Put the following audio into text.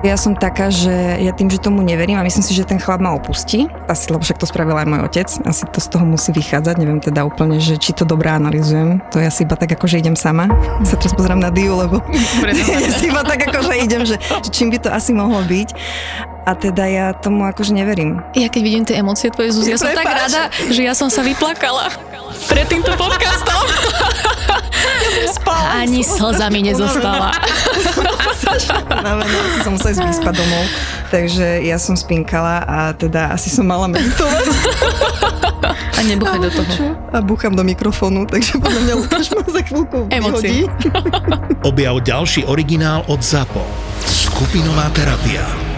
Ja som taká, že ja tým, že tomu neverím a myslím si, že ten chlap ma opustí, asi, lebo však to spravil aj môj otec, asi to z toho musí vychádzať, neviem teda úplne, že či to dobre analizujem, to ja si iba tak ako, že idem sama, sa teraz pozerám na Diu, lebo ja si iba tak ako, že idem, že, že čím by to asi mohlo byť. A teda ja tomu akože neverím. Ja keď vidím tie emócie tvoje, Zuzi, ja som tak rada, že ja som sa vyplakala pred týmto podcastom. Spala Ani slza mi nezostala. Navená som musela ísť vyspať domov, takže ja som spinkala a teda asi som mala meditovať. A nebuchaj do toho. A búcham do mikrofónu, takže podľa mňa Lukáš ma za chvíľku Emócie. Objav ďalší originál od ZAPO. Skupinová terapia.